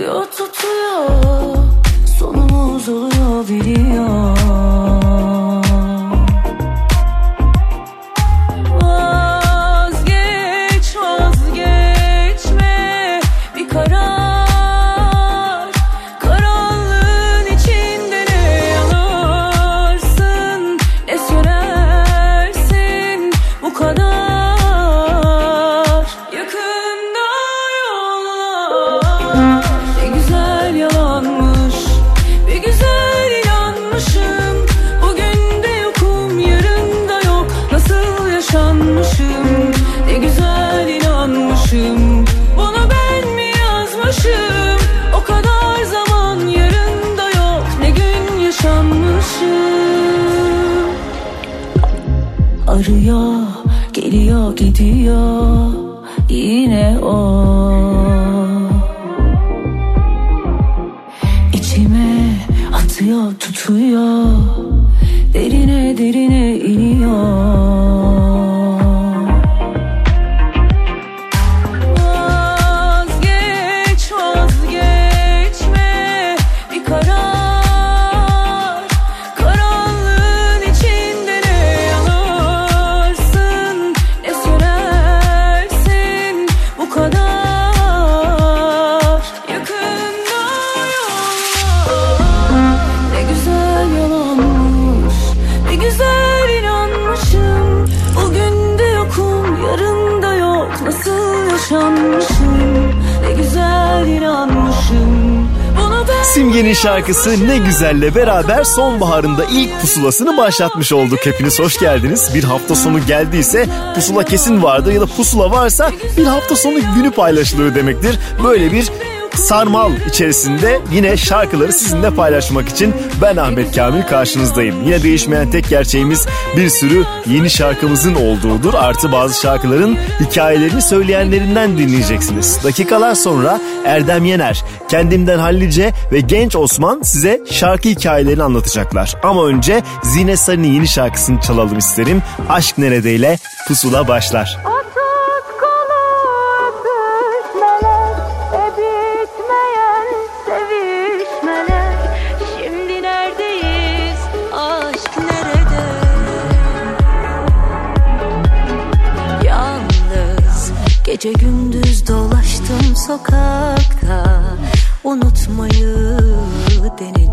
Atıyor, tutuyor, sonumuz oluyor biliyor. Gidiyor, yine o. İçime atıyor, tutuyor, derine derine Simge'nin şarkısı Ne Güzel'le beraber sonbaharında ilk pusulasını başlatmış olduk. Hepiniz hoş geldiniz. Bir hafta sonu geldiyse pusula kesin vardır ya da pusula varsa bir hafta sonu günü paylaşılıyor demektir. Böyle bir sarmal içerisinde yine şarkıları sizinle paylaşmak için ben Ahmet Kamil karşınızdayım. Yine değişmeyen tek gerçeğimiz bir sürü yeni şarkımızın olduğudur. Artı bazı şarkıların hikayelerini söyleyenlerinden dinleyeceksiniz. Dakikalar sonra Erdem Yener, Kendimden Hallice ve Genç Osman size şarkı hikayelerini anlatacaklar. Ama önce Zine Sarı'nın yeni şarkısını çalalım isterim. Aşk Neredeyle Pusula başlar. Sokakta. Unutmayı denedim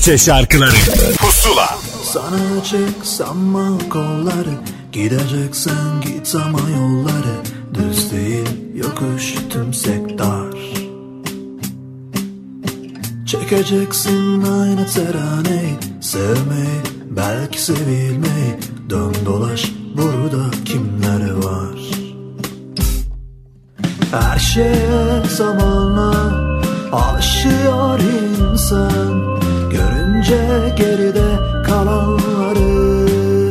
Türkçe şarkıları. Pusula. Sana çek sanma kolları? Gideceksen git ama yolları. Düz değil yokuş tümsek dar Çekeceksin aynı teraneyi. Sevmeyi belki sevilmeyi. Dön dolaş burada kimler var? Her şeye zamanla alışıyor insan Görünce geride kalanları.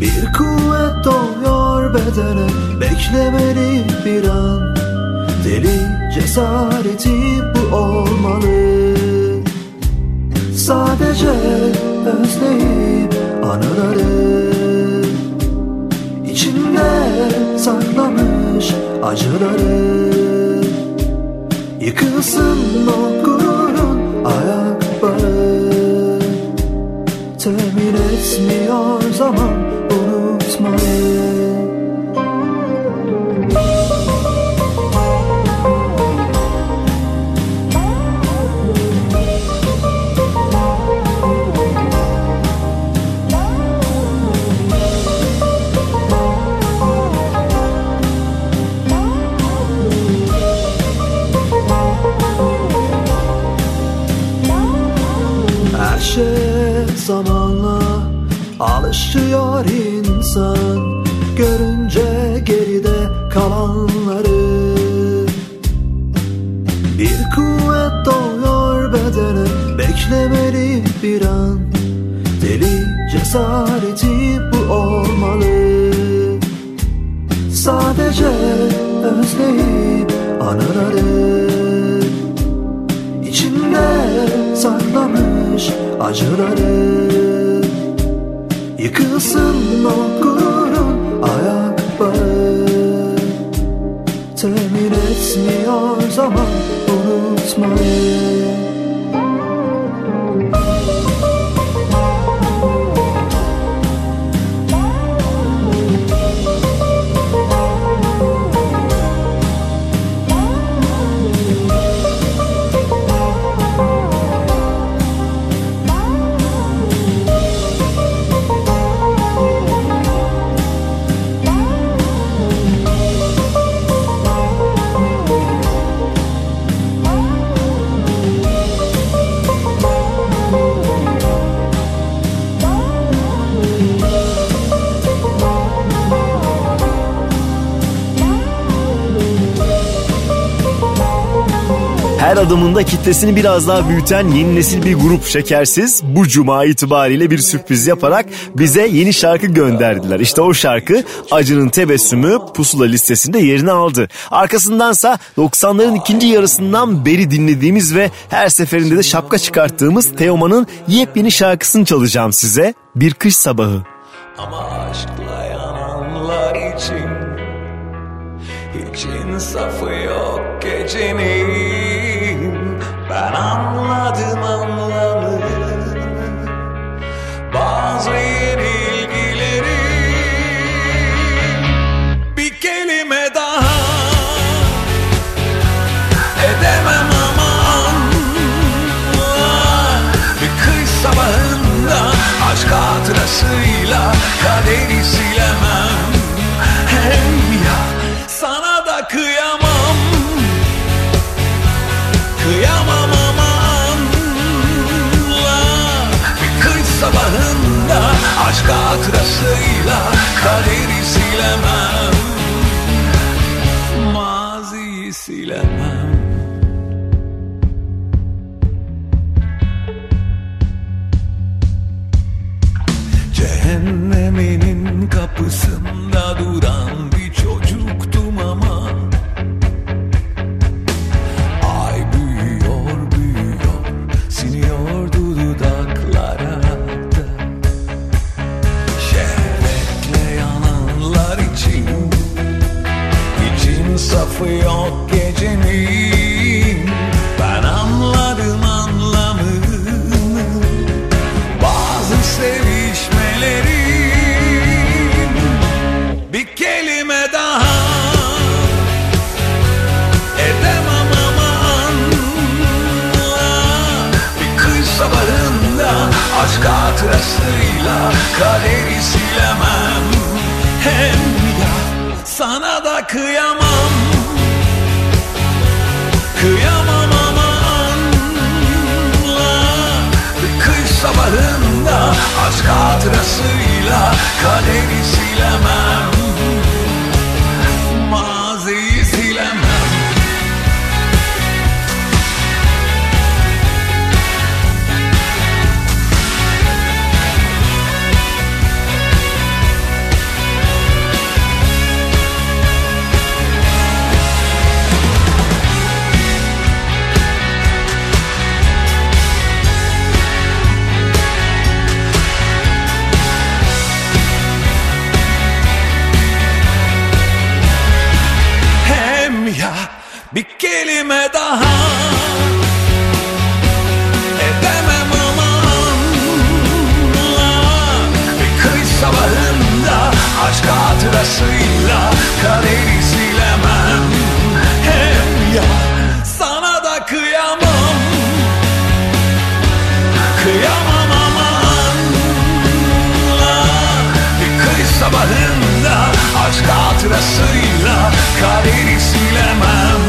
Bir kuvvet doğuyor bedene Beklemeli bir an. Deli cesareti bu olmalı. Sadece özleyip anıları. İçinde saklamış acıları. Yıkılsın o gururun Temin etmiyor zaman unutmayı alışıyor insan Görünce geride kalanları. Bir kuvvet doğuyor bedene Beklemeli bir an. Deli cesareti bu olmalı. Sadece özleyip anıları İçinde saklamış acıları Yıkılsın o gururun ayakları. Temin etmiyor zaman unutmayı Her adımında kitlesini biraz daha büyüten yeni nesil bir grup Şekersiz bu cuma itibariyle bir sürpriz yaparak bize yeni şarkı gönderdiler. İşte o şarkı Acı'nın Tebessümü Pusula listesinde yerini aldı. Arkasındansa 90'ların ikinci yarısından beri dinlediğimiz ve her seferinde de şapka çıkarttığımız Teoman'ın yepyeni şarkısını çalacağım size. Bir kış sabahı. Ama aşkla yananlar için Hiç insafı yok gecenin Ben anladım anlamı Bazı yenilgileri Bir kelime daha Edemem aman. Bir kış sabahında Aşk hatırasıyla Kaderi silemem. Hem sabahında Aşka atrasıyla kaderi silemem Maziyi silemem. Cehenneminin kapısında duran tarafı yok gecenin. Ben anladım anlamını Bazı sevişmelerin Bir kelime daha. Edemem ama anla. Bir kış sabahında Aşk hatırasıyla Kaderi silemem. Hem sana da kıyamam. hatırasıyla kaderi silemem. hatırasıyla kaderi silemem. Hem ya sana da kıyamam. Kıyamam aman. Bir kış sabahında aşk hatırasıyla kaderi silemem.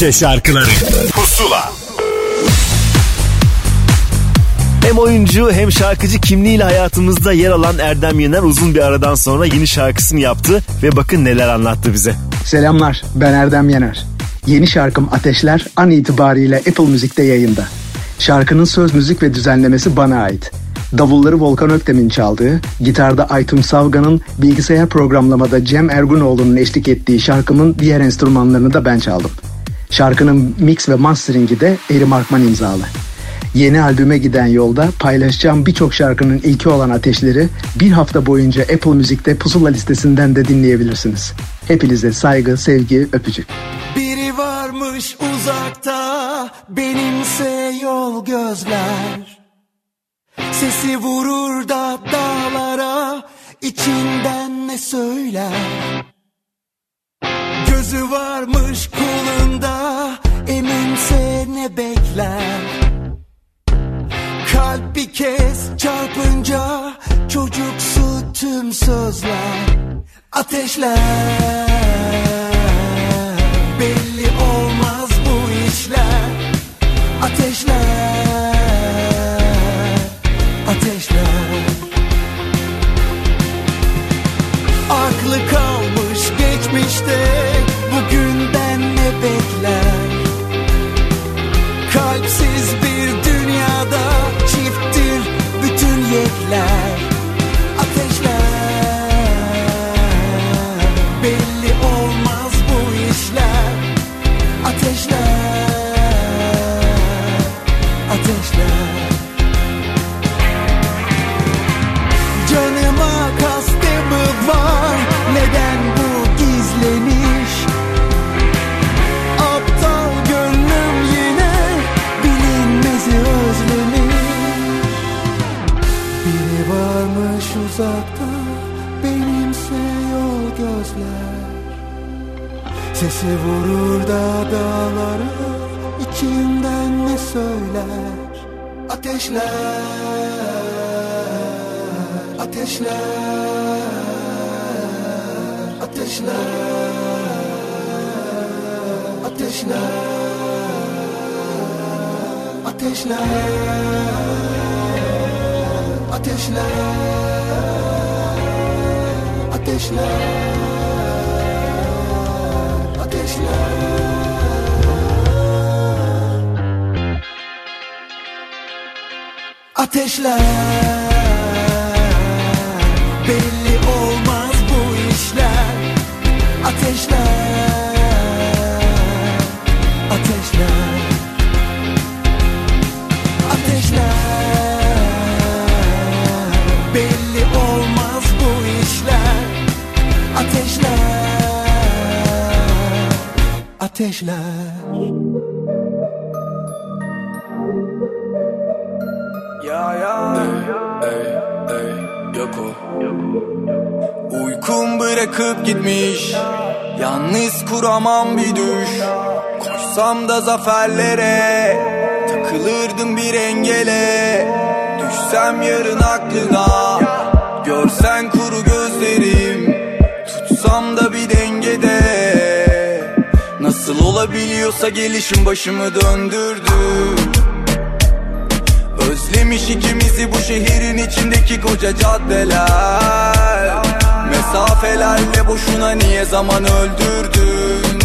Türkçe şarkıları Pusula Hem oyuncu hem şarkıcı kimliğiyle hayatımızda yer alan Erdem Yener uzun bir aradan sonra yeni şarkısını yaptı ve bakın neler anlattı bize. Selamlar ben Erdem Yener. Yeni şarkım Ateşler an itibariyle Apple Müzik'te yayında. Şarkının söz müzik ve düzenlemesi bana ait. Davulları Volkan Öktem'in çaldığı, gitarda Aytun Savgan'ın, bilgisayar programlamada Cem Ergunoğlu'nun eşlik ettiği şarkımın diğer enstrümanlarını da ben çaldım. Şarkının mix ve masteringi de Eri Markman imzalı. Yeni albüme giden yolda paylaşacağım birçok şarkının ilki olan Ateşleri bir hafta boyunca Apple Müzik'te pusula listesinden de dinleyebilirsiniz. Hepinize saygı, sevgi, öpücük. Biri varmış uzakta benimse yol gözler Sesi vurur da dağlara içinden ne söyler Gözü varmış kulunda. Eminse ne bekler? Kalp bir kez çarpınca çocuksu tüm sözler Ateşler. Belli olmaz bu işler Ateşler Ateşler. Aklı kalmış geçmişte Güneşi vurur da dağlara içimden ne söyler? Ateşler Ateşler Ateşler Ateşler Ateşler Ateşler Ateşler. Ateşler. Belli olmaz bu işler. Ateşler. Ateşler. Ateşler. Belli olmaz bu işler. Ateşler. Ateşler bırakıp gitmiş. Yalnız kuramam bir düş. Koşsam da zaferlere Takılırdım bir engele. Düşsem yarın aklına Görsen kuru gözlerim. Tutsam da bir dengede. Nasıl olabiliyorsa gelişim başımı döndürdü. Özlemiş ikimizi bu şehrin içindeki koca caddeler Mesafelerle boşuna niye zaman öldürdün?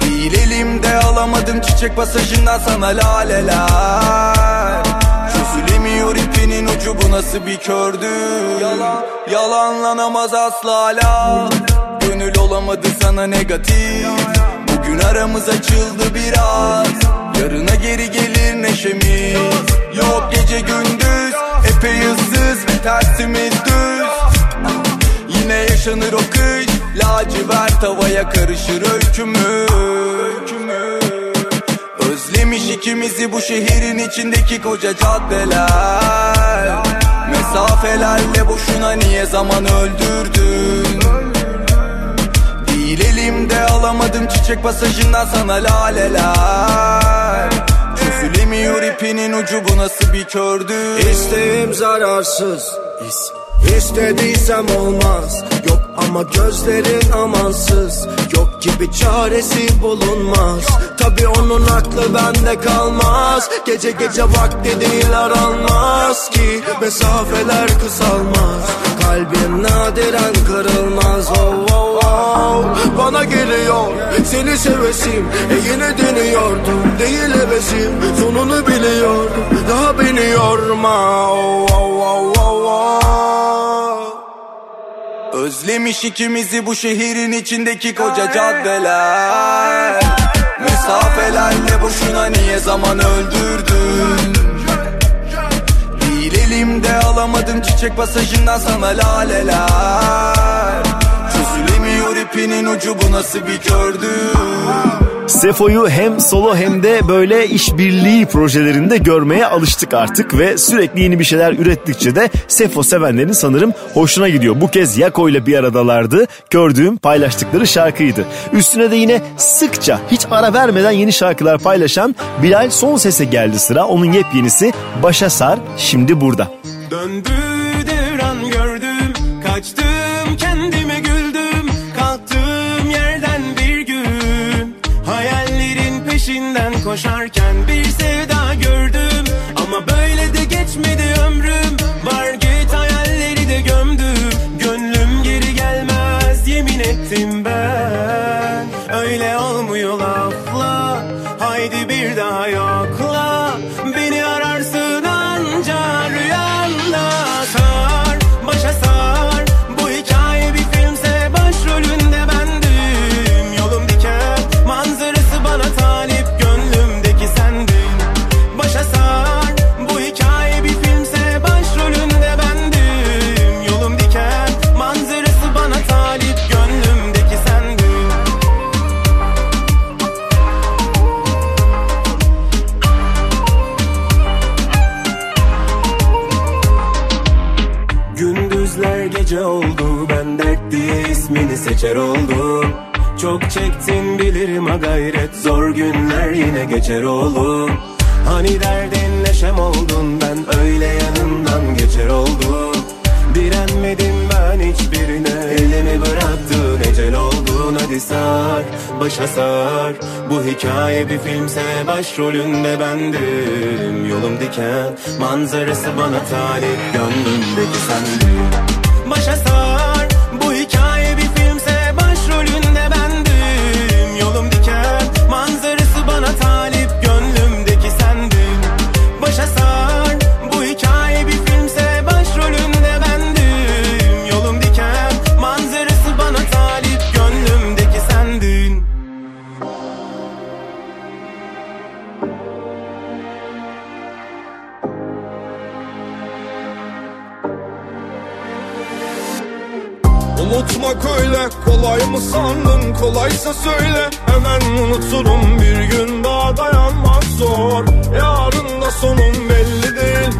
Değil elimde alamadım çiçek pasajından sana laleler. Çözülemiyor ipinin ucu bu nasıl bir kördü Yalan, yalanlanamaz asla hala. Gönül olamadı sana negatif. Bugün aramız açıldı biraz. Yarına geri gelir neşemiz. Yok gece gündüz Epey ıssız tersimiz düz yaşanır o kış. Lacivert havaya karışır öykümüz Özlemiş ikimizi bu şehrin içindeki koca caddeler. Mesafelerle boşuna niye zaman öldürdün? Değil elimde alamadım çiçek pasajından sana laleler. Çözülemiyor ipinin ucu bu nasıl bir kördü İsteğim zararsız İstediysem olmaz. Yok ama gözlerin amansız. Yok gibi çaresi bulunmaz. Tabi onun aklı bende kalmaz. Gece gece vakti değil aranmaz ki. Mesafeler kısalmaz. Kalbim nadiren kırılmaz. Oh, oh, oh. Bana geliyor. Seni sevesim. E yine deniyordum değil hevesim. Sonunu biliyordum. Daha beni yorma. Oh, oh, oh, oh, oh. Özlemiş ikimizi bu şehrin içindeki koca caddeler. Mesafelerle boşuna niye zaman öldürdün? Değil elimde alamadım çiçek pasajından sana laleler. Çözülemiyor ipinin ucu bu nasıl bir kördür Sefo'yu hem solo hem de böyle işbirliği projelerinde görmeye alıştık artık ve sürekli yeni bir şeyler ürettikçe de Sefo sevenlerin sanırım hoşuna gidiyor. Bu kez Yako ile bir aradalardı. Gördüğüm paylaştıkları şarkıydı. Üstüne de yine sıkça hiç ara vermeden yeni şarkılar paylaşan Bilal Son Ses'e geldi sıra. Onun yepyenisi Başa Sar şimdi burada. Döndü devran gördüm Kaçtım peşinden koşarken bir ha gayret zor günler yine geçer oğlum. Hani derdin neşem oldun ben öyle yanından geçer oldum. Direnmedim ben hiçbirine elimi bıraktın ecel oldun. Hadi sar başa sar. Bu hikaye bir filmse başrolünde bendim. Yolum diken manzarası bana talip gönlümdeki sendin Başa sar kolay mı sandın? Kolaysa söyle. Hemen unuturum. Bir gün daha dayanmak zor. Yarın da sonun belli değil.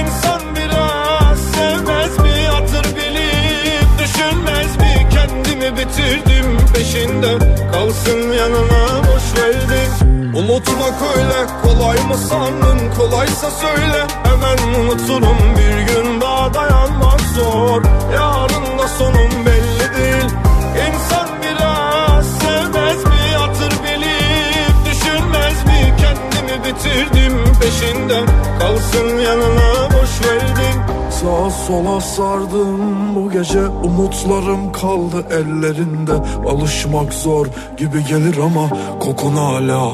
İnsan biraz sevmez mi? Hatır bilip Düşünmez mi? Kendimi bitirdim peşinde. Kalsın yanına boş verdin Unutmak öyle. Kolay mı sandın? Kolaysa söyle. Hemen unuturum. Bir gün daha dayanmak zor. Yarın da sonun belli değil İnsan biraz sevmez mi? Hatır bilip Düşünmez mi? Kendimi bitirdim peşinden. Kalsın yanına boş verdin Sağa sola sardım. Bu gece umutlarım kaldı ellerinde. Alışmak zor gibi gelir ama kokun hala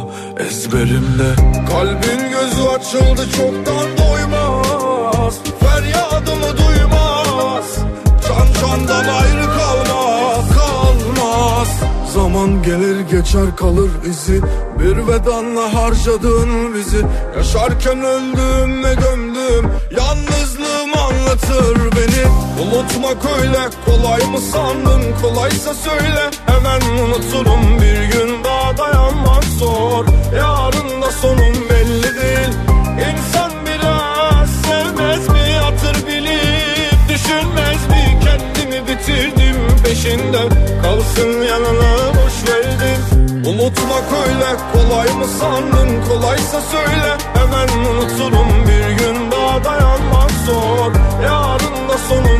ezberimde. Kalbin gözü açıldı çoktan doymaz. Feryadımı duymaz. Can candan ayrı Zaman gelir geçer kalır izi. Bir vedanla harcadın bizi. Yaşarken öldüm ve gömdüm. Yalnızlığım anlatır beni. Unutmak öyle kolay mı sandın? Kolaysa söyle. Hemen unuturum Bir gün. Daha dayanmak zor. Yarın da sonun belli peşinden Kalsın yanına boş verdin. Unutmak öyle kolay mı sandın? Kolaysa söyle hemen unuturum. Bir gün daha dayanmak zor Yarın da sonun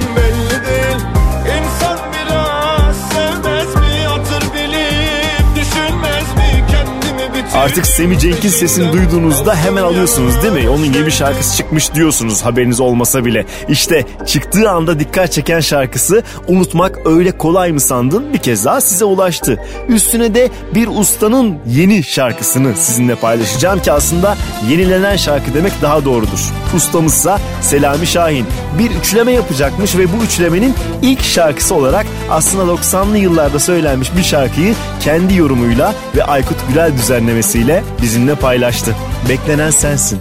Artık Semi Cenk'in sesini duyduğunuzda hemen alıyorsunuz değil mi? Onun yeni bir şarkısı çıkmış diyorsunuz haberiniz olmasa bile. İşte çıktığı anda dikkat çeken şarkısı Unutmak Öyle Kolay mı Sandın bir kez daha size ulaştı. Üstüne de bir ustanın yeni şarkısını sizinle paylaşacağım ki aslında yenilenen şarkı demek daha doğrudur. Ustamızsa Selami Şahin bir üçleme yapacakmış ve bu üçlemenin ilk şarkısı olarak aslında 90'lı yıllarda söylenmiş bir şarkıyı kendi yorumuyla ve Aykut Gürel düzenlemesiyle bizimle paylaştı. Beklenen sensin.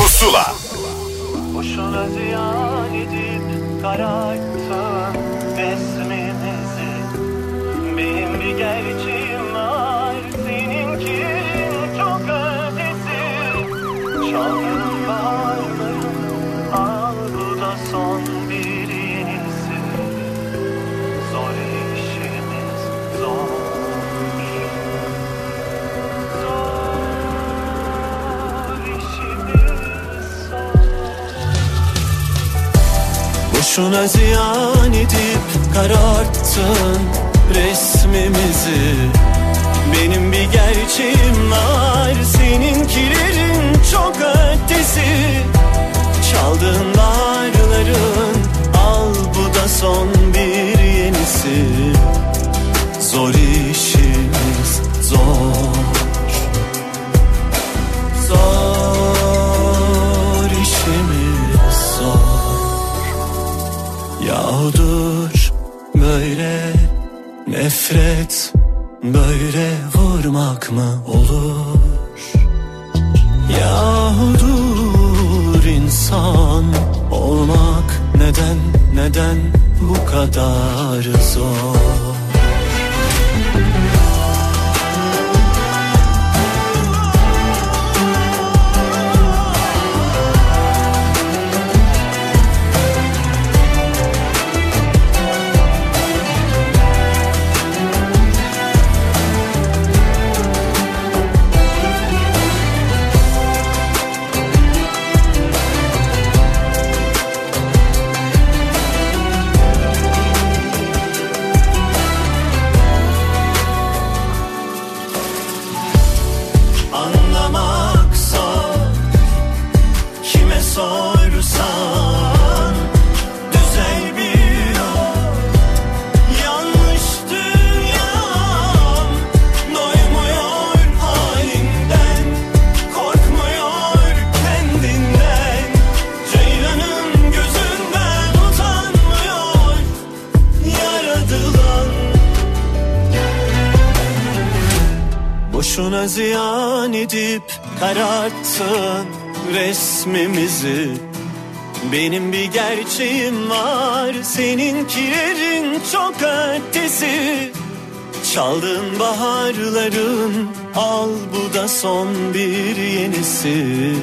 Boşuna ziyan edip kararttın resmimizi. Benim bir gerçeğim var seninkilerin çok ötesi. Çaldığın baharların al bu da son bir yenisi. Zor işimiz Zor nefret Böyle vurmak mı olur? Yahudur insan olmak neden neden bu kadar zor edip kararttın resmimizi. Benim bir gerçeğim var seninkilerin çok ötesi. Çaldığın baharların al bu da son bir yenisi.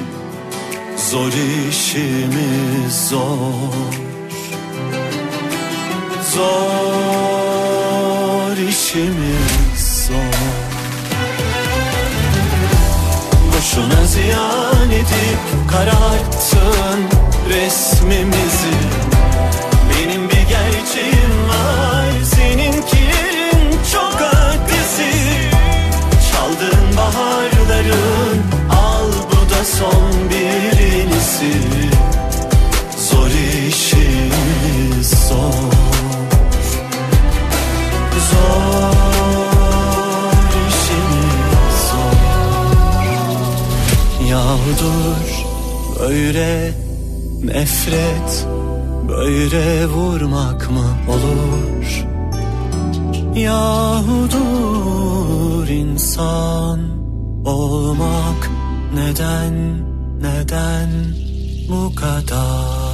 Zor işimiz zor. Zor işimiz Boşuna ziyan edip kararttın resmimizi. Benim bir gerçeğim var seninkilerin çok ötesi. Çaldığın baharların al bu da son bir yenisi Yağdur böyle nefret Böyle vurmak mı olur? Yahudur insan olmak Neden neden bu kadar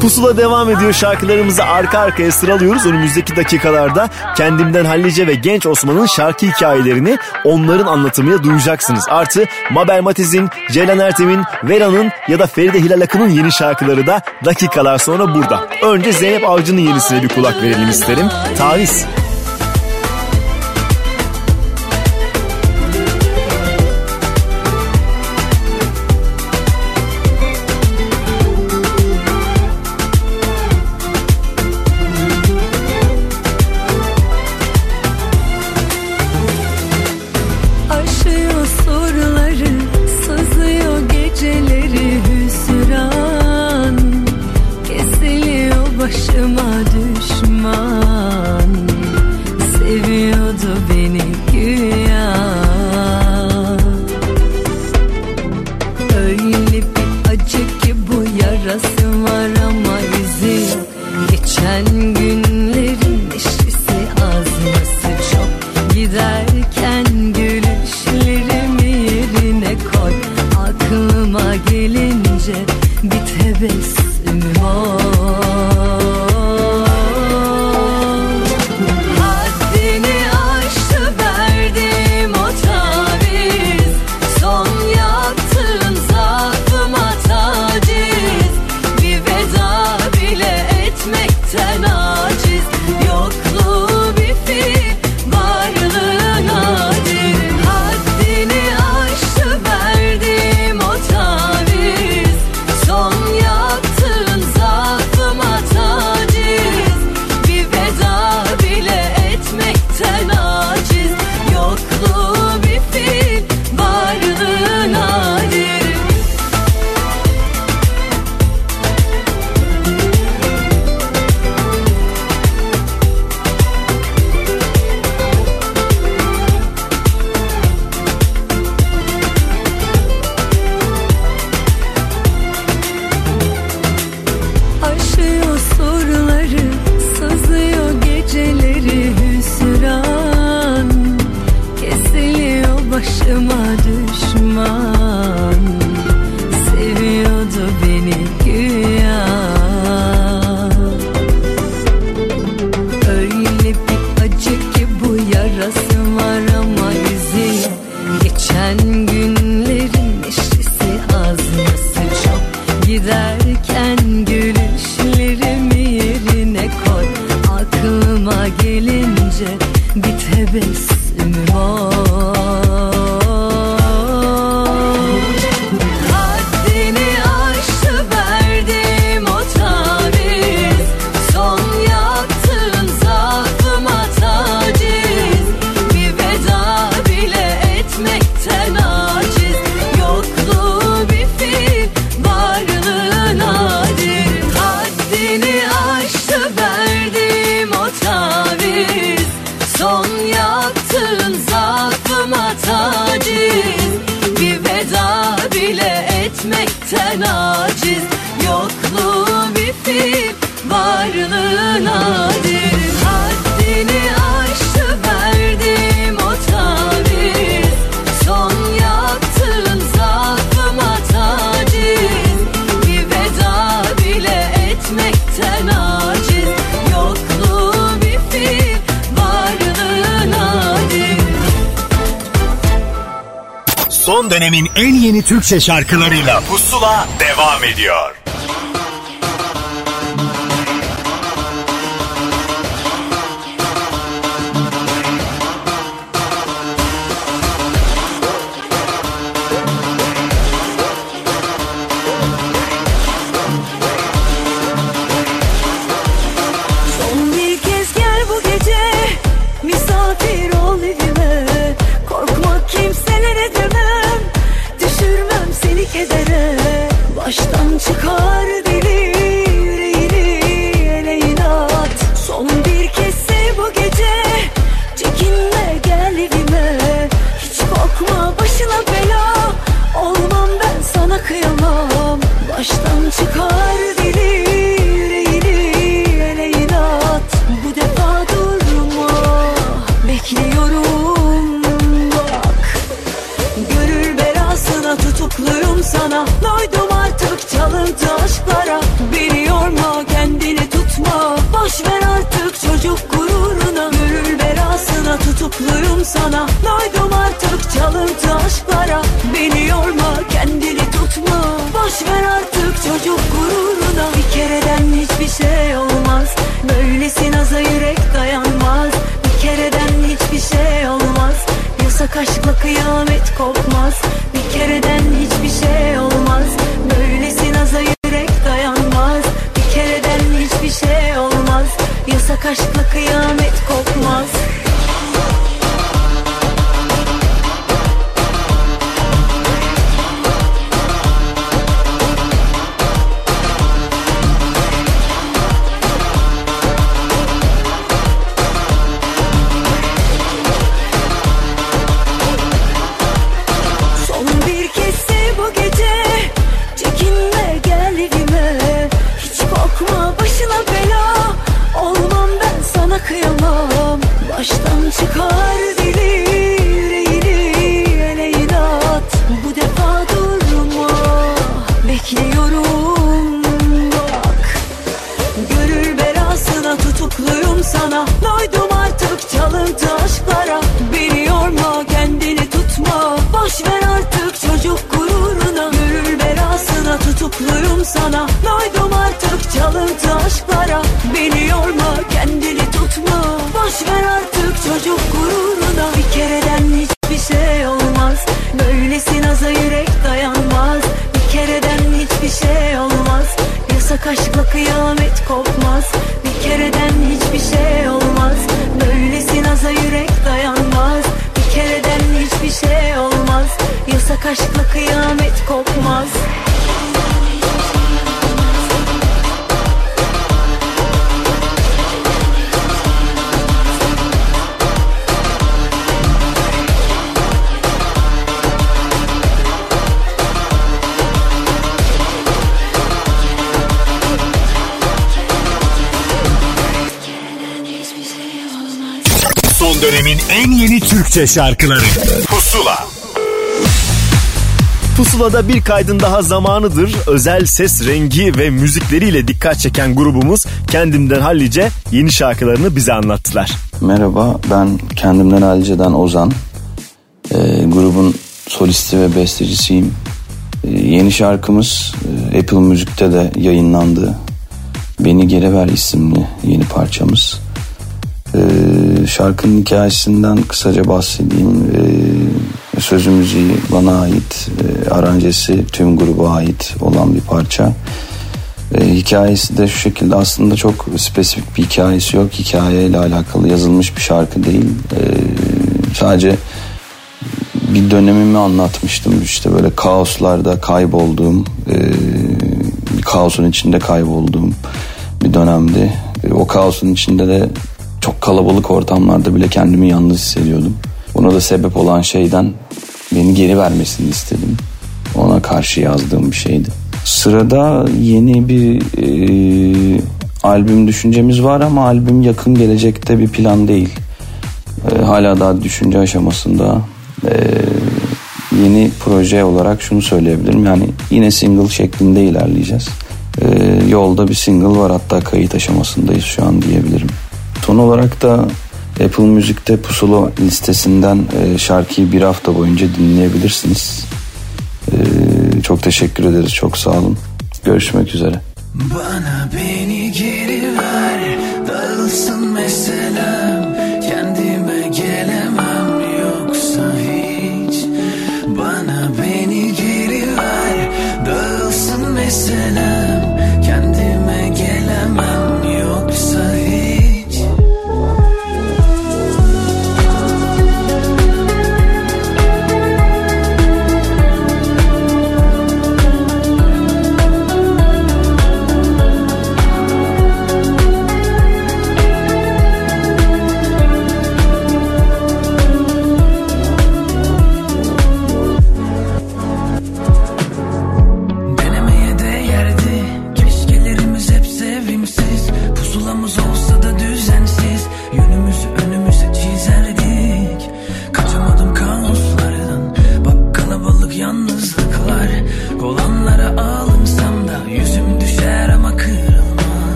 Pusula devam ediyor şarkılarımızı arka arkaya sıralıyoruz. Önümüzdeki dakikalarda kendimden hallice ve genç Osman'ın şarkı hikayelerini onların anlatımıyla duyacaksınız. Artı Mabel Matiz'in, Ceylan Ertem'in, Vera'nın ya da Feride Hilal Akın'ın yeni şarkıları da dakikalar sonra burada. Önce Zeynep Avcı'nın yenisine bir kulak verelim isterim. Taviz. Just. Dönemin en yeni Türkçe şarkılarıyla Pusula devam ediyor. Baştan çıkar Boş ver artık çocuk gururuna. Bir kereden hiçbir şey olmaz. Böylesi naza yürek dayanmaz. Bir kereden hiçbir şey olmaz. Yasak aşkla kıyamet kopmaz. Bir kereden hiçbir şey olmaz. Böylesi naza yürek dayanmaz. Bir kereden hiçbir şey olmaz. Yasak aşkla kıyamet kopmaz Baştan çıkar deli yüreğini ele inat. Bu defa durma Bekliyorum. Bak Gönül belasına tutukluyum sana. Doydum artık çalıntı aşklara. Beni yorma kendini tutma. Boş ver artık çocuk gururuna. Gönül belasına tutukluyum sana. Doydum artık çalıntı aşklara Böylesi naza yürek dayanmaz. Bir kereden hiçbir şey olmaz. Yasak aşkla kıyamet en yeni Türkçe şarkıları Pusula Pusula'da bir kaydın daha zamanıdır. Özel ses rengi ve müzikleriyle dikkat çeken grubumuz Kendimden Hallice yeni şarkılarını bize anlattılar. Merhaba ben kendimden Alice'den Ozan. Ee, grubun solisti ve bestecisiyim. Ee, yeni şarkımız e, Apple Müzik'te de yayınlandı. Beni Geri Ver isimli yeni parçamız. Şarkının hikayesinden kısaca bahsedeyim. Ee, sözü bana ait, e, aranjesi tüm gruba ait olan bir parça. E, hikayesi de şu şekilde aslında çok spesifik bir hikayesi yok. Hikayeyle alakalı yazılmış bir şarkı değil. E, sadece bir dönemimi anlatmıştım. İşte böyle kaoslarda kaybolduğum, e, kaosun içinde kaybolduğum bir dönemdi. E, o kaosun içinde de çok kalabalık ortamlarda bile kendimi yalnız hissediyordum. Buna da sebep olan şeyden beni geri vermesini istedim. Ona karşı yazdığım bir şeydi. Sırada yeni bir e, albüm düşüncemiz var ama albüm yakın gelecekte bir plan değil. E, hala daha düşünce aşamasında. E, yeni proje olarak şunu söyleyebilirim. Yani yine single şeklinde ilerleyeceğiz. E, yolda bir single var hatta kayıt aşamasındayız şu an diyebilirim. Son olarak da Apple Müzik'te Pusula listesinden e, şarkıyı bir hafta boyunca dinleyebilirsiniz. E, çok teşekkür ederiz. Çok sağ olun. Görüşmek üzere. Bana beni geri ver Dağılsın meselem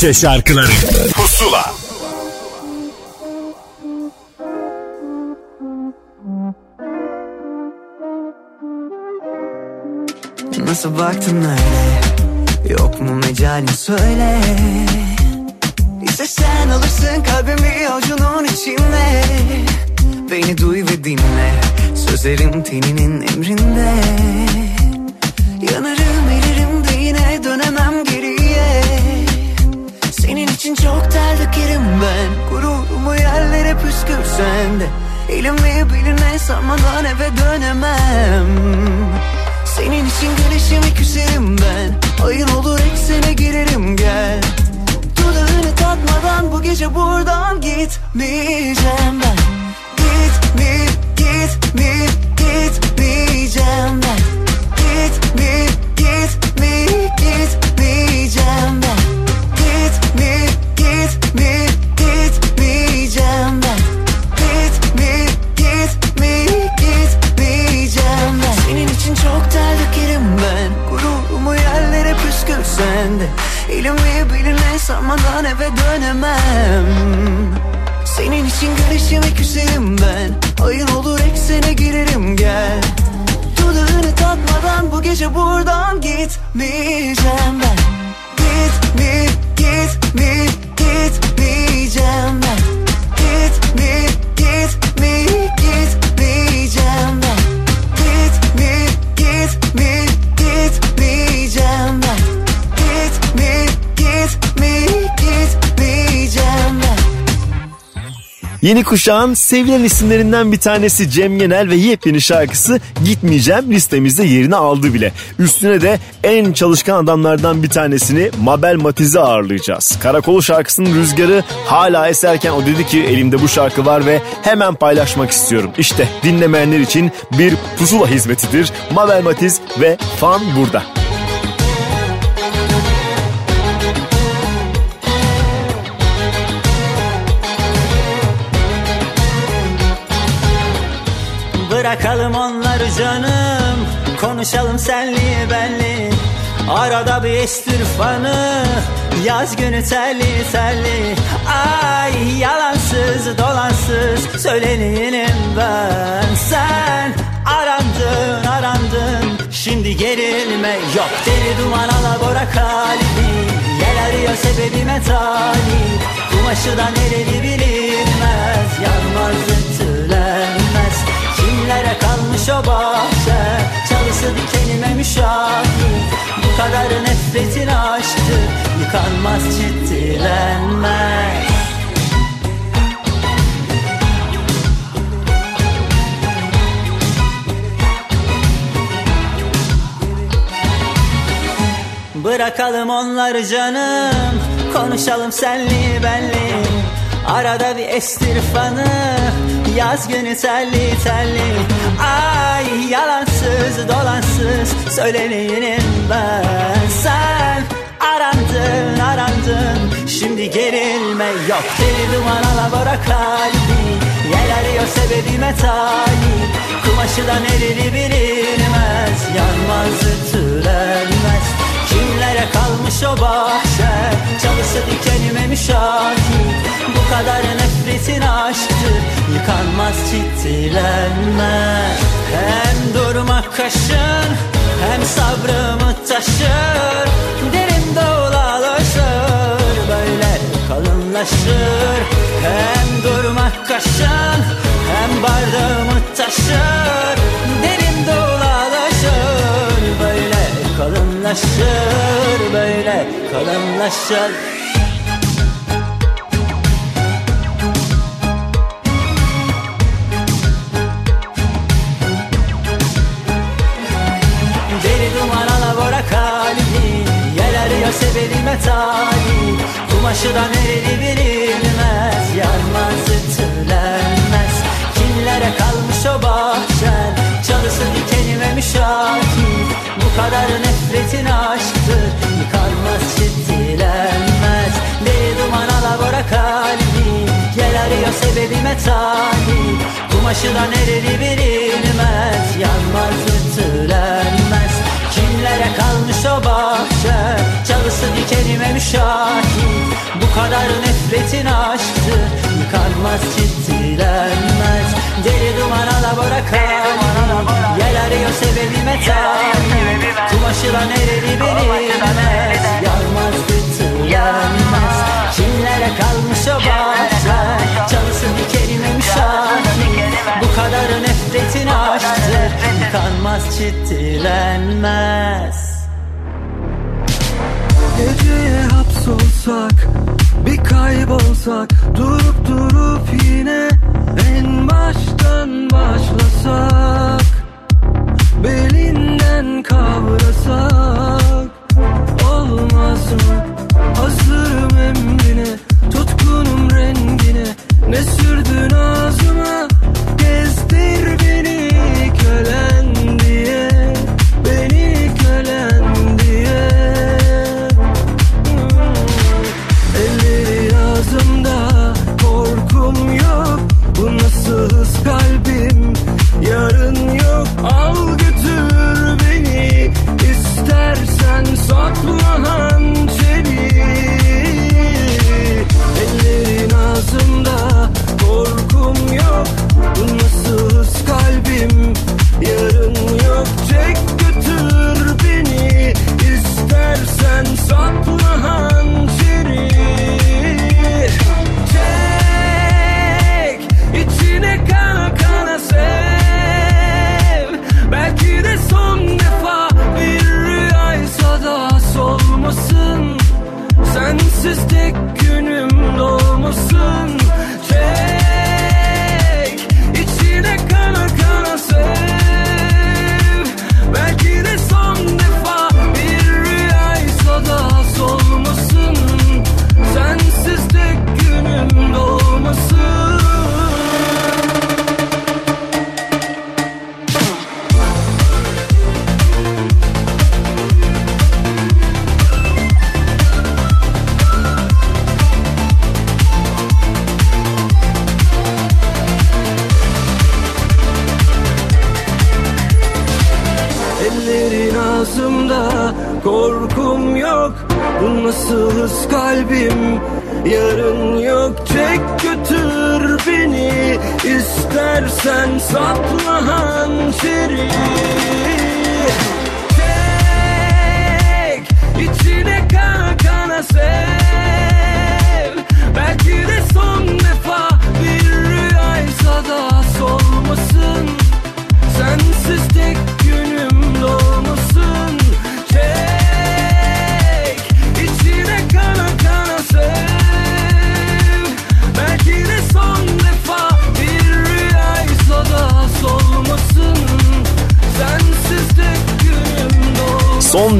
Türkçe şarkıları. Pusula. Nasıl baktın öyle? Yok mu mecalin? Söyle. İstesen alırsın kalbimi avucunun içinde. Beni duy ve dinle. Sözlerim teninin emrinde. Yanarım için çok ter dökerim ben. Gururumu yerlere püskürsen de. Elimi beline sarmadan eve dönemem. Senin için güneşimi küserim ben. Ayın olur eksene girerim gel. Dudağını tatmadan bu gece buradan gitmeyeceğim ben. Gitmeyeceğim gitmeyeceğim ben. Gitme, Gitmeyeceğim sarmadan eve dönemem. Senin için görüşüme küserim ben. Ayın olur eksene girerim gel. Dudağını tatmadan bu gece buradan gitmeyeceğim ben. Gitmi, gitmeyeceğim Yeni kuşağın sevilen isimlerinden bir tanesi Cem Genel ve yepyeni şarkısı Gitmeyeceğim listemizde yerini aldı bile. Üstüne de en çalışkan adamlardan bir tanesini Mabel Matiz'i ağırlayacağız. Karakolu şarkısının rüzgarı hala eserken o dedi ki elimde bu şarkı var ve hemen paylaşmak istiyorum. İşte dinlemeyenler için bir pusula hizmetidir. Mabel Matiz ve Fan burada. Bırakalım onları canım. Konuşalım senli benli. Arada bir estir fanı. Yaz günü terli terli. Ay yalansız dolansız. Söyleneyim ben. Sen arandın arandın. Şimdi gerilme yok. Deli duman alabora kalbi Yel arıyor sebebime talip Kumaşı da nereli bilinmez. Yanmaz ütülenmez Kimlere kalmış o bahçe. Çalısı dikenime müşahit Bu kadar nefretin aşktı Yıkanmaz ciddilenmez Bırakalım onları canım Konuşalım senli benli. Arada bir estir fanı Yaz günü terli terli Ay yalansız dolansız Söyleneyim ben. Sen arandın arandın. Şimdi gerilme yok. Deli duman alabora kalbi. Yel arıyor sebebime talip. Kumaşı da nereli bilinmez. Yanmaz ütülenmez Kimlere kalmış o bahçe? Çalısı dikenime müşahit. Bu kadar nefretin aşktır Yıkanmaz ciddilenmez Hem durmak kaşın Hem sabrımı taşır. Derin dağılalışır Böyle kalınlaşır. Hem durmak kaşın Hem bardağımı taşır. Dağılalışır Böyle kalınlaşır Böyle kalınlaşır Deli duman alabora kalbi Yel arıyor sebebime talip Kumaşı da nereli bilinmez Yanmaz ütülenmez. Kimlere kalmış o bahçen Çalısı dikenime müşahit Bu kadar nefretin aşktır. Yıkanmaz ciddilenmez Deli duman alabora kalbi. Gel arıyor sebebime talip Kumaşı da nereli bilinmez. Yanmaz ütülenmez Kimlere kalmış o bahçe. Çalısı dikenime müşahit. Bu kadar nefretin aşktır Yıkanmaz ciddilenmez Deli duman alabora kalbi Gel arıyor sebebime talip Kumaşı da Ciddilenmez Geceye hapsolsak Bir kaybolsak Durup durup yine En baştan başlasak Belinden kavrasak Olmaz mı? Hazırım emrine Tutkunum rengine Tek Yalnızız kalbim Yarın yok. Çek götür beni. İstersen sapla hançeri.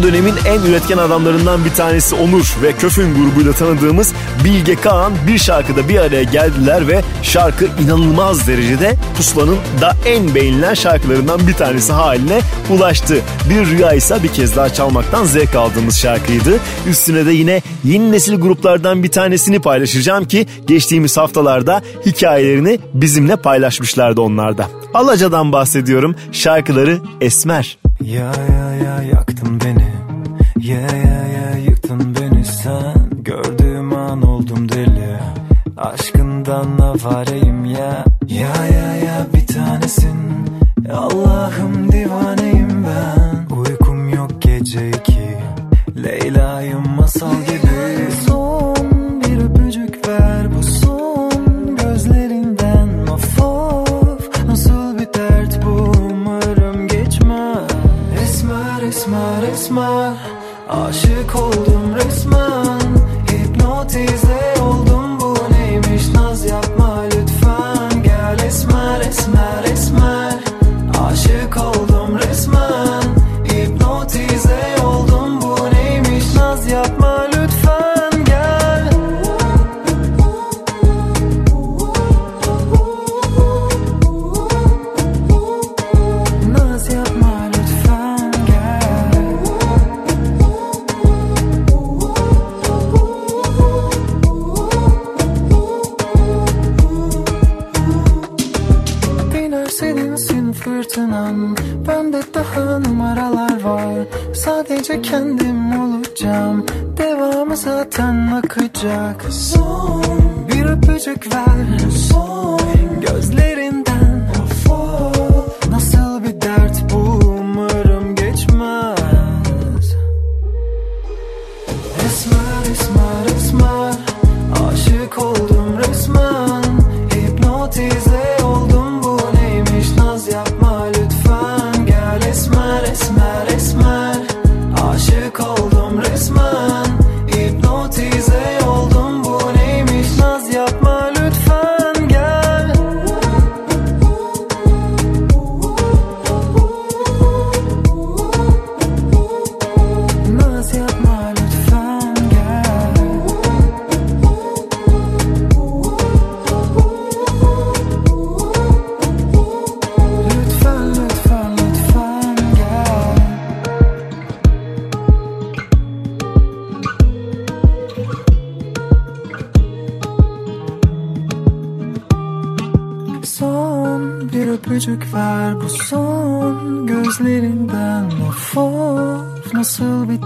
dönemin en üretken adamlarından bir tanesi Onur ve Köfün grubuyla tanıdığımız Bilge Kağan bir şarkıda bir araya geldiler ve şarkı inanılmaz derecede Pusula'nın da en beğenilen şarkılarından bir tanesi haline ulaştı. Bir rüya ise bir kez daha çalmaktan zevk aldığımız şarkıydı. Üstüne de yine yeni nesil gruplardan bir tanesini paylaşacağım ki geçtiğimiz haftalarda hikayelerini bizimle paylaşmışlardı onlarda. Alaca'dan bahsediyorum. Şarkıları Esmer. Ya ya ya yaktım fareyim ya. Ya ya ya bir tanesin. Allah'ım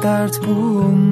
dert bulma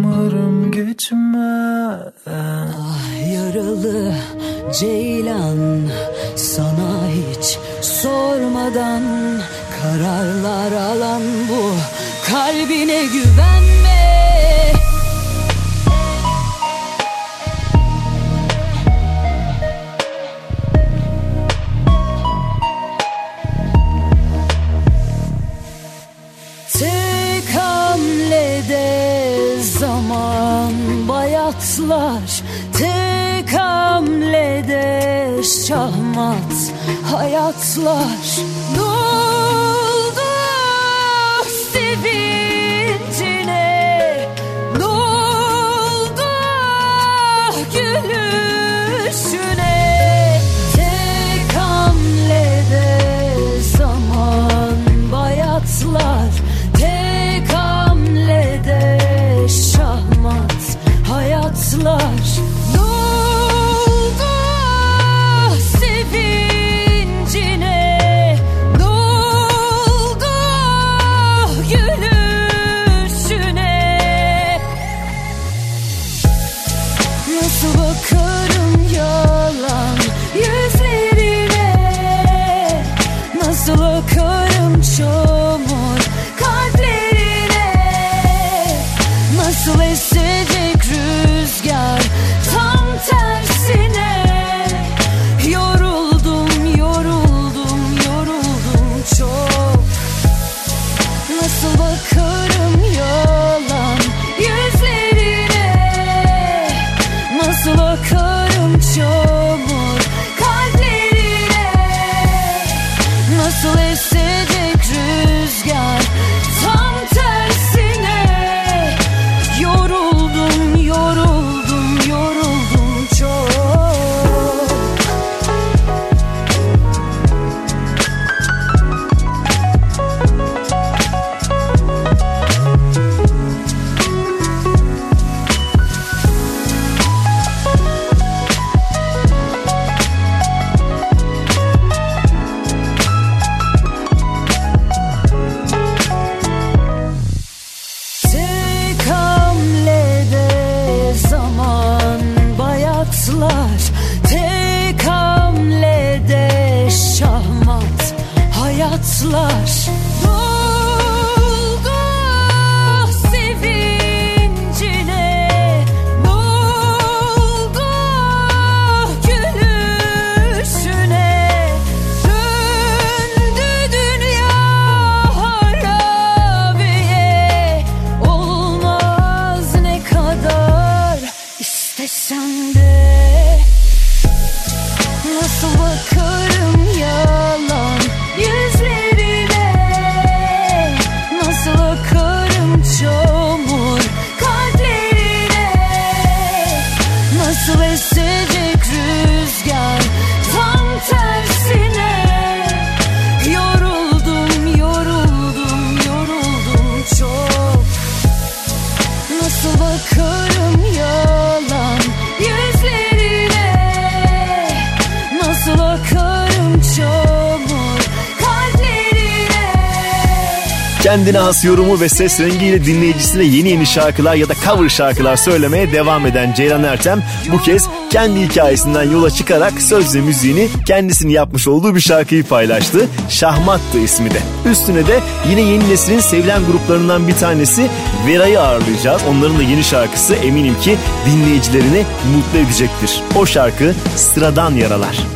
Yorumu ve ses rengiyle dinleyicisine yeni yeni şarkılar ya da cover şarkılar söylemeye devam eden Ceylan Ertem bu kez kendi hikayesinden yola çıkarak söz ve müziğini kendisinin yapmış olduğu bir şarkıyı paylaştı. Şahmat'tı ismi de. Üstüne de yine yeni neslin sevilen gruplarından bir tanesi Vera'yı ağırlayacağız. Onların da yeni şarkısı eminim ki dinleyicilerini mutlu edecektir. O şarkı Sıradan Yaralar.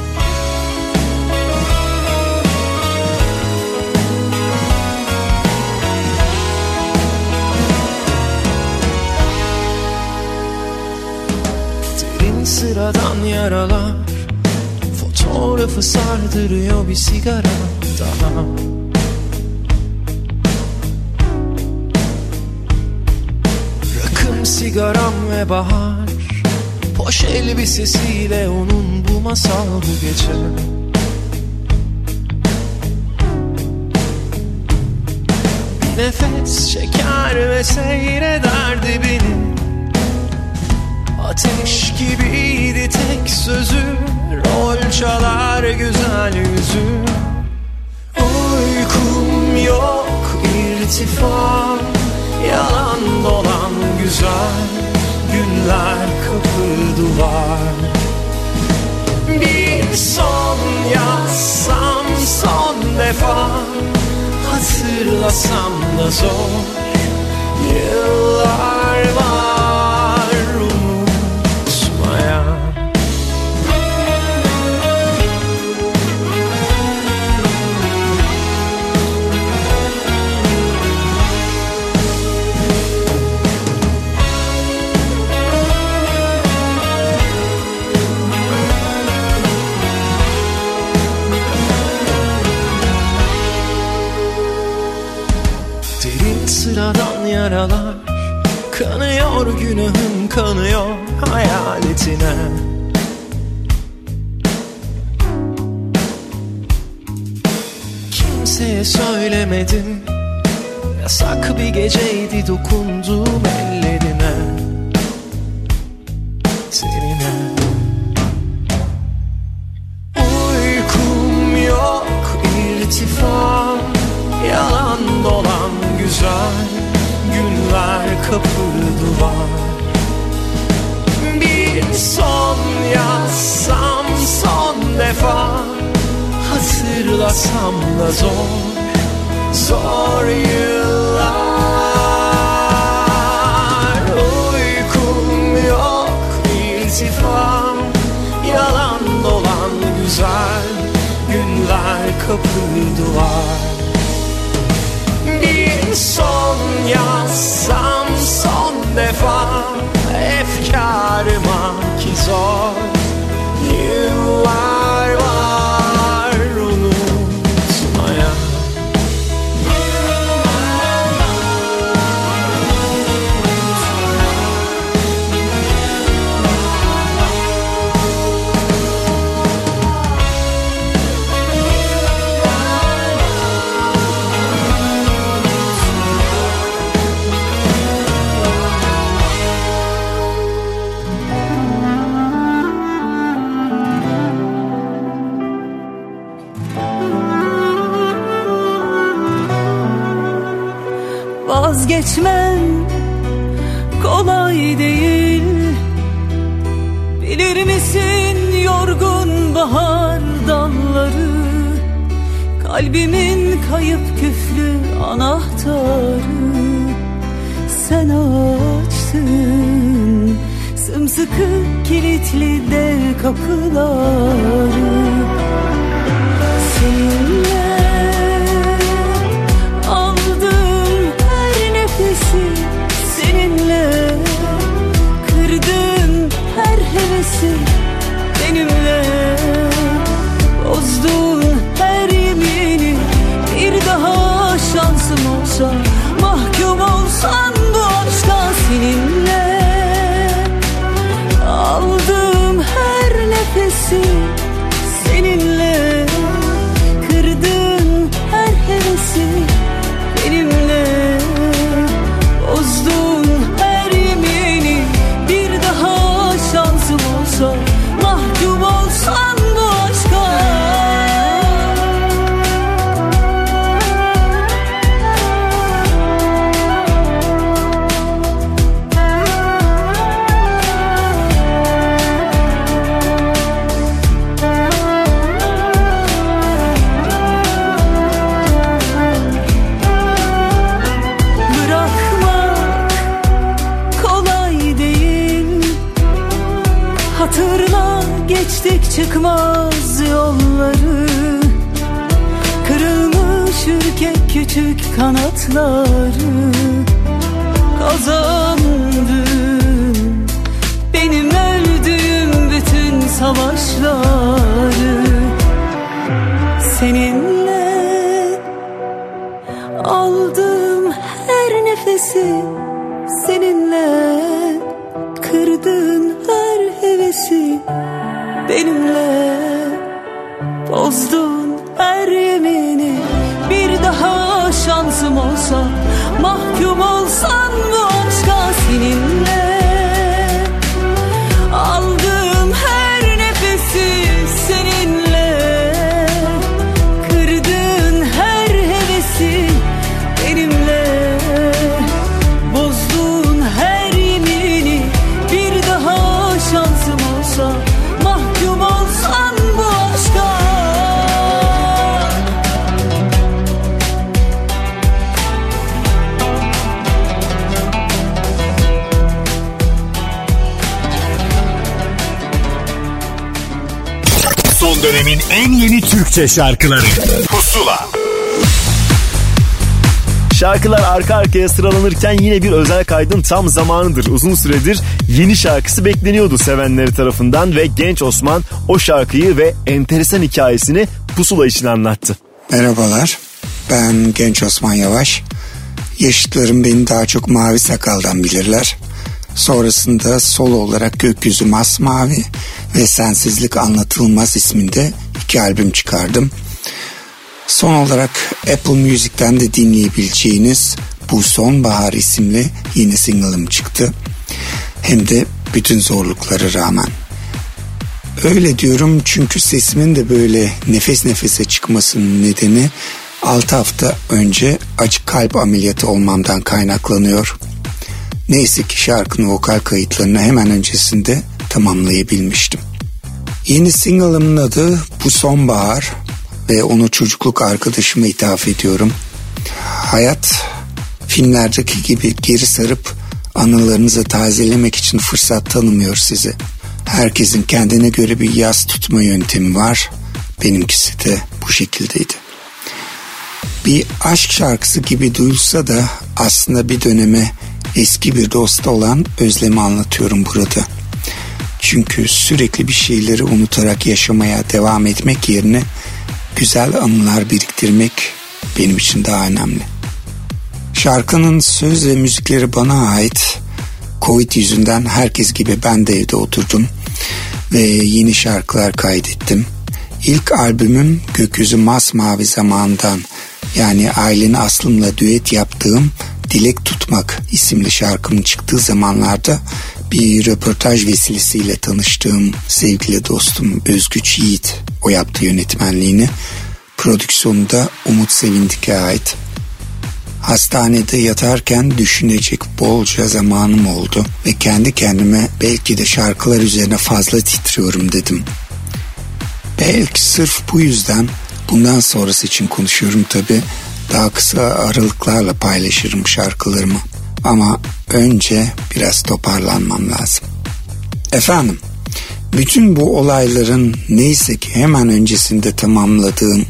Yaralar. Fotoğrafı sardırıyor bir sigara daha. Rakım sigaram ve bahar. Poş elbisesiyle onun bu masal bu gece Bir nefes çeker ve seyrederdi beni Günler kapı duvar. Bir son yazsam son defa Hatırlasam da zor. Yıllar var yaralar Kanıyor günahım kanıyor hayaletine. Kimseye söylemedim Yasak bir geceydi dokundum ellerine Seninle Uykum yok irtifam Yalan dolan güzel Günler kapı duvar. Bir son yazsam son defa. Hatırlasam da zor Zor yıllar. Uykum yok irtifam Yalan dolan güzel Günler kapı duvar son yazsam son defa Efkarıma ki zor Yıllar Vazgeçmen kolay değil. Bilir misin yorgun bahar dalları? Kalbimin kayıp küflü anahtarı. Sen açtın Sımsıkı kilitli dev kapıları. Seninle hevesi Benimle. Bozdun her yemini Bir daha şansım olsa kanatları Kazandım Benim öldüğüm bütün savaşları Seninle dönemin en yeni Türkçe şarkıları Pusula Şarkılar arka arkaya sıralanırken yine bir özel kaydın tam zamanıdır. Uzun süredir yeni şarkısı bekleniyordu sevenleri tarafından ve genç Osman o şarkıyı ve enteresan hikayesini Pusula için anlattı. Merhabalar, ben Genç Osman Yavaş. Yaşıtlarım beni daha çok mavi sakaldan bilirler. Sonrasında solo olarak Gökyüzü Masmavi ve Sensizlik Anlatılmaz isminde iki albüm çıkardım. Son olarak Apple Music'ten de dinleyebileceğiniz bu Sonbahar isimli yeni single'ım çıktı. Hem de bütün zorluklara rağmen. Öyle diyorum çünkü sesimin de böyle nefes nefese çıkmasının nedeni 6 hafta önce acı kalp ameliyatı olmamdan kaynaklanıyor. Neyse ki şarkının vokal kayıtlarını hemen öncesinde tamamlayabilmiştim. Yeni single'ımın adı Bu Sonbahar ve onu çocukluk arkadaşıma ithaf ediyorum. Hayat filmlerdeki gibi geri sarıp anılarınızı tazelemek için fırsat tanımıyor size. Herkesin kendine göre bir yaz tutma yöntemi var. Benimkisi de bu şekildeydi. Bir aşk şarkısı gibi duyulsa da aslında bir döneme eski bir dosta olan özlemi anlatıyorum burada. Çünkü sürekli bir şeyleri unutarak yaşamaya devam etmek yerine güzel anılar biriktirmek benim için daha önemli. Şarkının söz ve müzikleri bana ait. Covid yüzünden herkes gibi ben de evde oturdum ve yeni şarkılar kaydettim. İlk albümüm Gökyüzü Masmavi zamandan yani Aylin Aslım'la düet yaptığım Dilek Tutmak isimli şarkımın çıktığı zamanlarda bir röportaj vesilesiyle tanıştığım sevgili dostum Özgüç Yiğit o yaptı yönetmenliğini. Prodüksiyonu da Umut Sevindik'e ait. Hastanede yatarken düşünecek bolca zamanım oldu ve kendi kendime belki de şarkılar üzerine fazla titriyorum dedim. Belki sırf bu yüzden bundan sonrası için konuşuyorum tabi. Daha kısa aralıklarla paylaşırım şarkılarımı. Ama önce biraz toparlanmam lazım. Efendim, bütün bu olayların neyse ki hemen öncesinde tamamladığım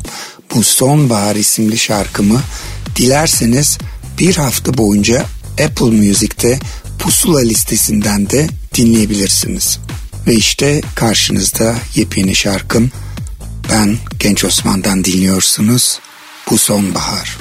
bu Sonbahar isimli şarkımı dilerseniz bir hafta boyunca Apple Music'te pusula listesinden de dinleyebilirsiniz. Ve işte karşınızda yepyeni şarkım. Ben Genç Osman'dan dinliyorsunuz. Bu sonbahar.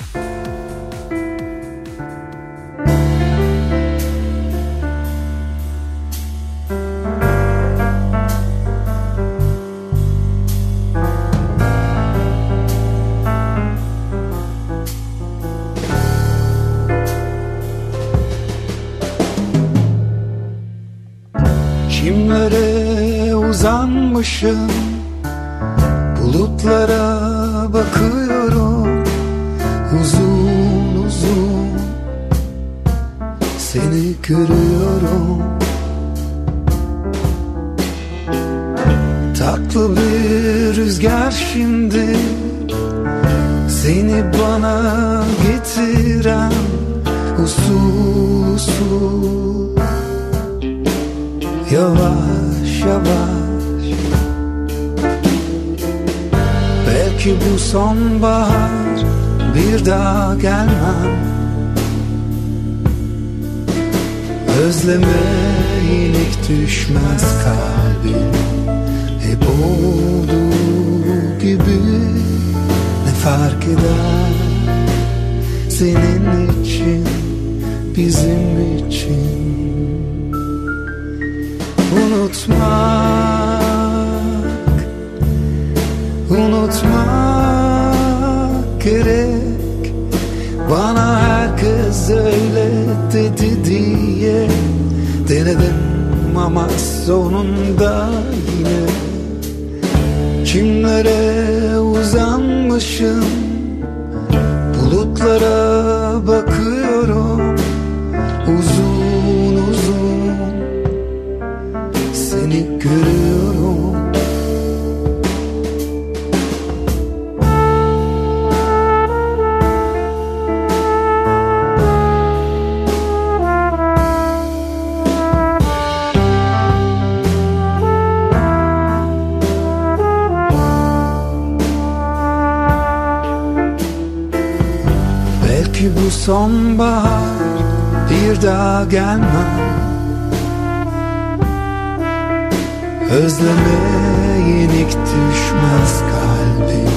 Eksik düşmez kalbim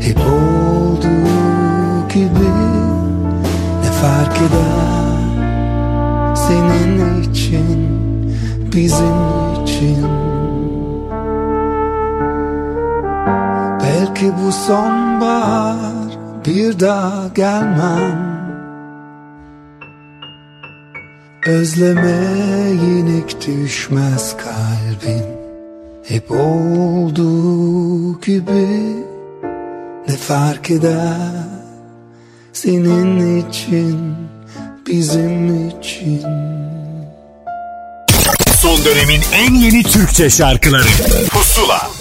Hep olduğu gibi Ne fark eder Senin için Bizim için? Belki bu sonbahar Bir daha gelmem. Özleme yenik düşmez kalbim. Hep olduğu gibi ne fark eder Senin için bizim için? Son dönemin en yeni Türkçe şarkıları. Pusula.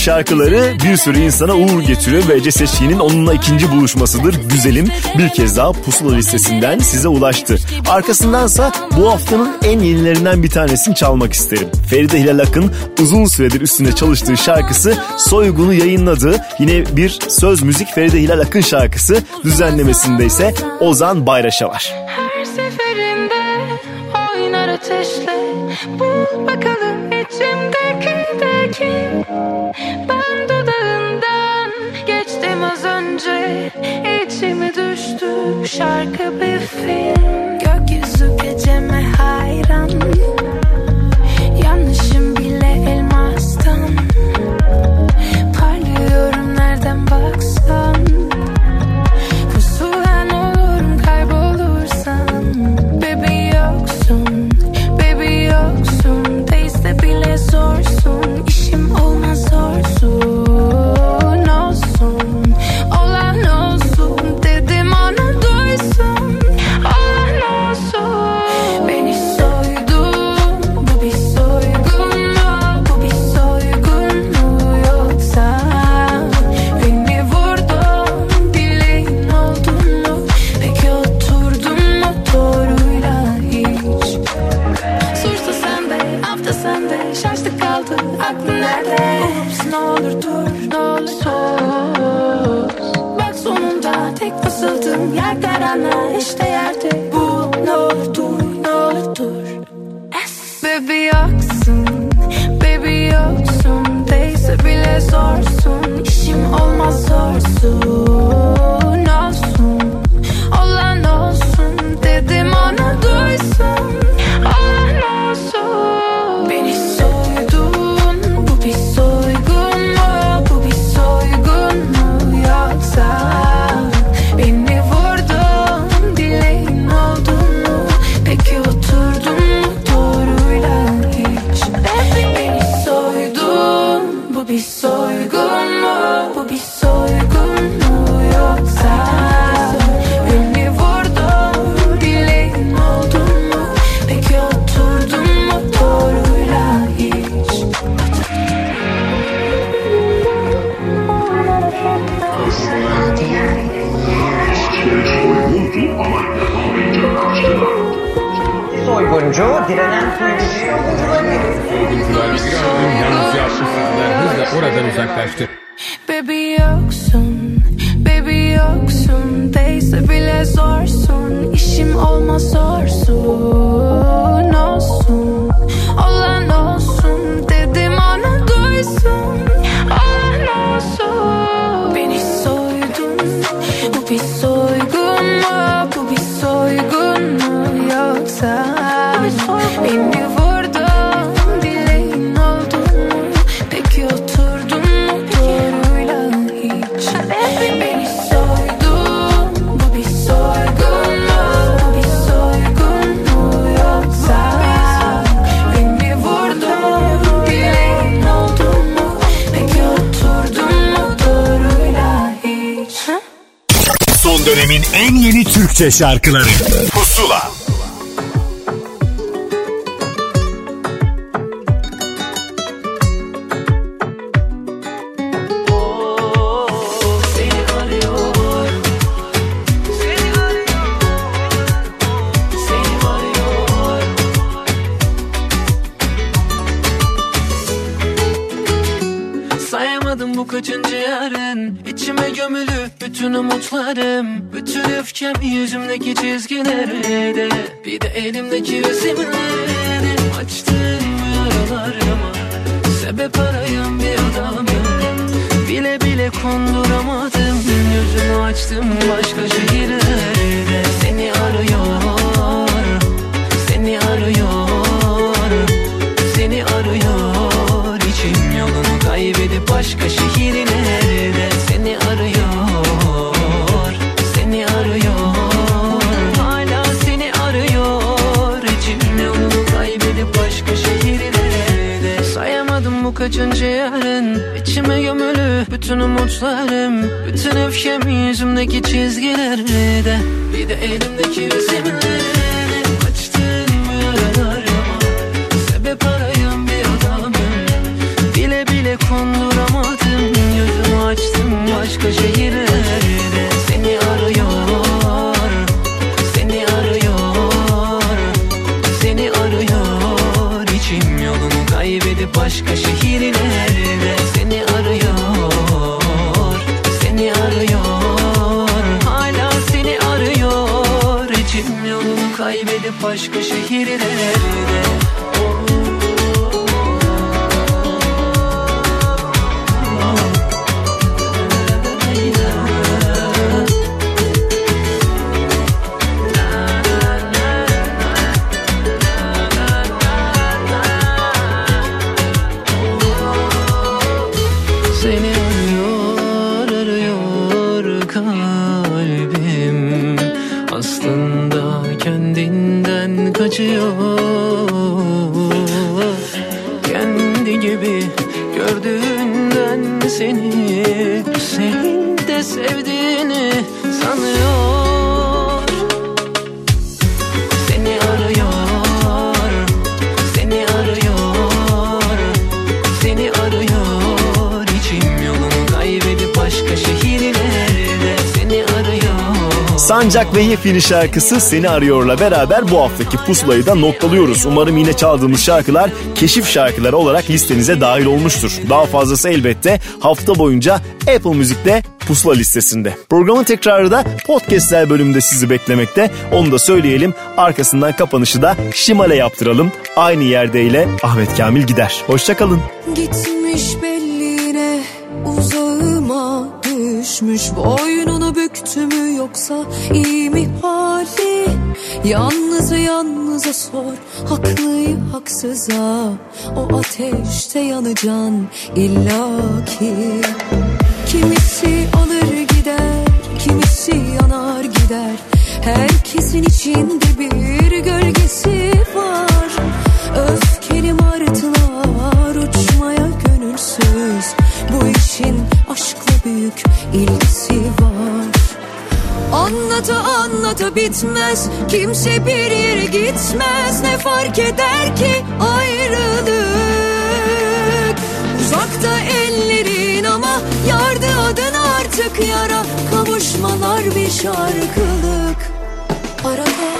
şarkıları bir sürü insana uğur getiriyor ve Ece Seçkin'in onunla ikinci buluşmasıdır. Güzelim bir kez daha pusula listesinden size ulaştı. Arkasındansa bu haftanın en yenilerinden bir tanesini çalmak isterim. Feride Hilal Akın uzun süredir üstünde çalıştığı şarkısı Soygun'u yayınladı. Yine bir söz müzik Feride Hilal Akın şarkısı düzenlemesinde ise Ozan Bayraş'a var. Her seferinde oynar ateşle bul bakalım ben dudağından geçtim az önce. İçime düştü şarkı bir film. Gökyüzü geceme hayran. Türkçe şarkıları kaçıncı yarın İçime gömülü bütün umutlarım Bütün öfkem yüzümdeki çizgilerde Bir de elimdeki resimlerde Açtığım yaralarıma Sebep arayan bir adamım Bile bile konduramadım Yüzümü açtım başka şehirlerde Sancak ve Yepyeni şarkısı Seni Arıyor'la beraber bu haftaki pusulayı da noktalıyoruz. Umarım yine çaldığımız şarkılar keşif şarkıları olarak listenize dahil olmuştur. Daha fazlası elbette hafta boyunca Apple Müzik'te pusula listesinde. Programın tekrarı da podcastler bölümünde sizi beklemekte. Onu da söyleyelim. Arkasından kapanışı da Şimale yaptıralım. Aynı yerde ile Ahmet Kamil gider. Hoşçakalın. Gitmiş belline düşmüş Boynunu büktü mü yoksa iyi mi hali? Yalnızı yalnıza sor haklıyı haksıza. O ateşte yanacaksın illaki. Kimisi alır gider kimisi yanar gider. Herkesin içinde bir gölgesi var. Öfkeli martılar Anlata anlata bitmez. Kimse bir yere gitmez. Ne fark eder ki ayrılık? Uzakta ellerin ama yardı adın artık yara. Kavuş şarkılık. Arada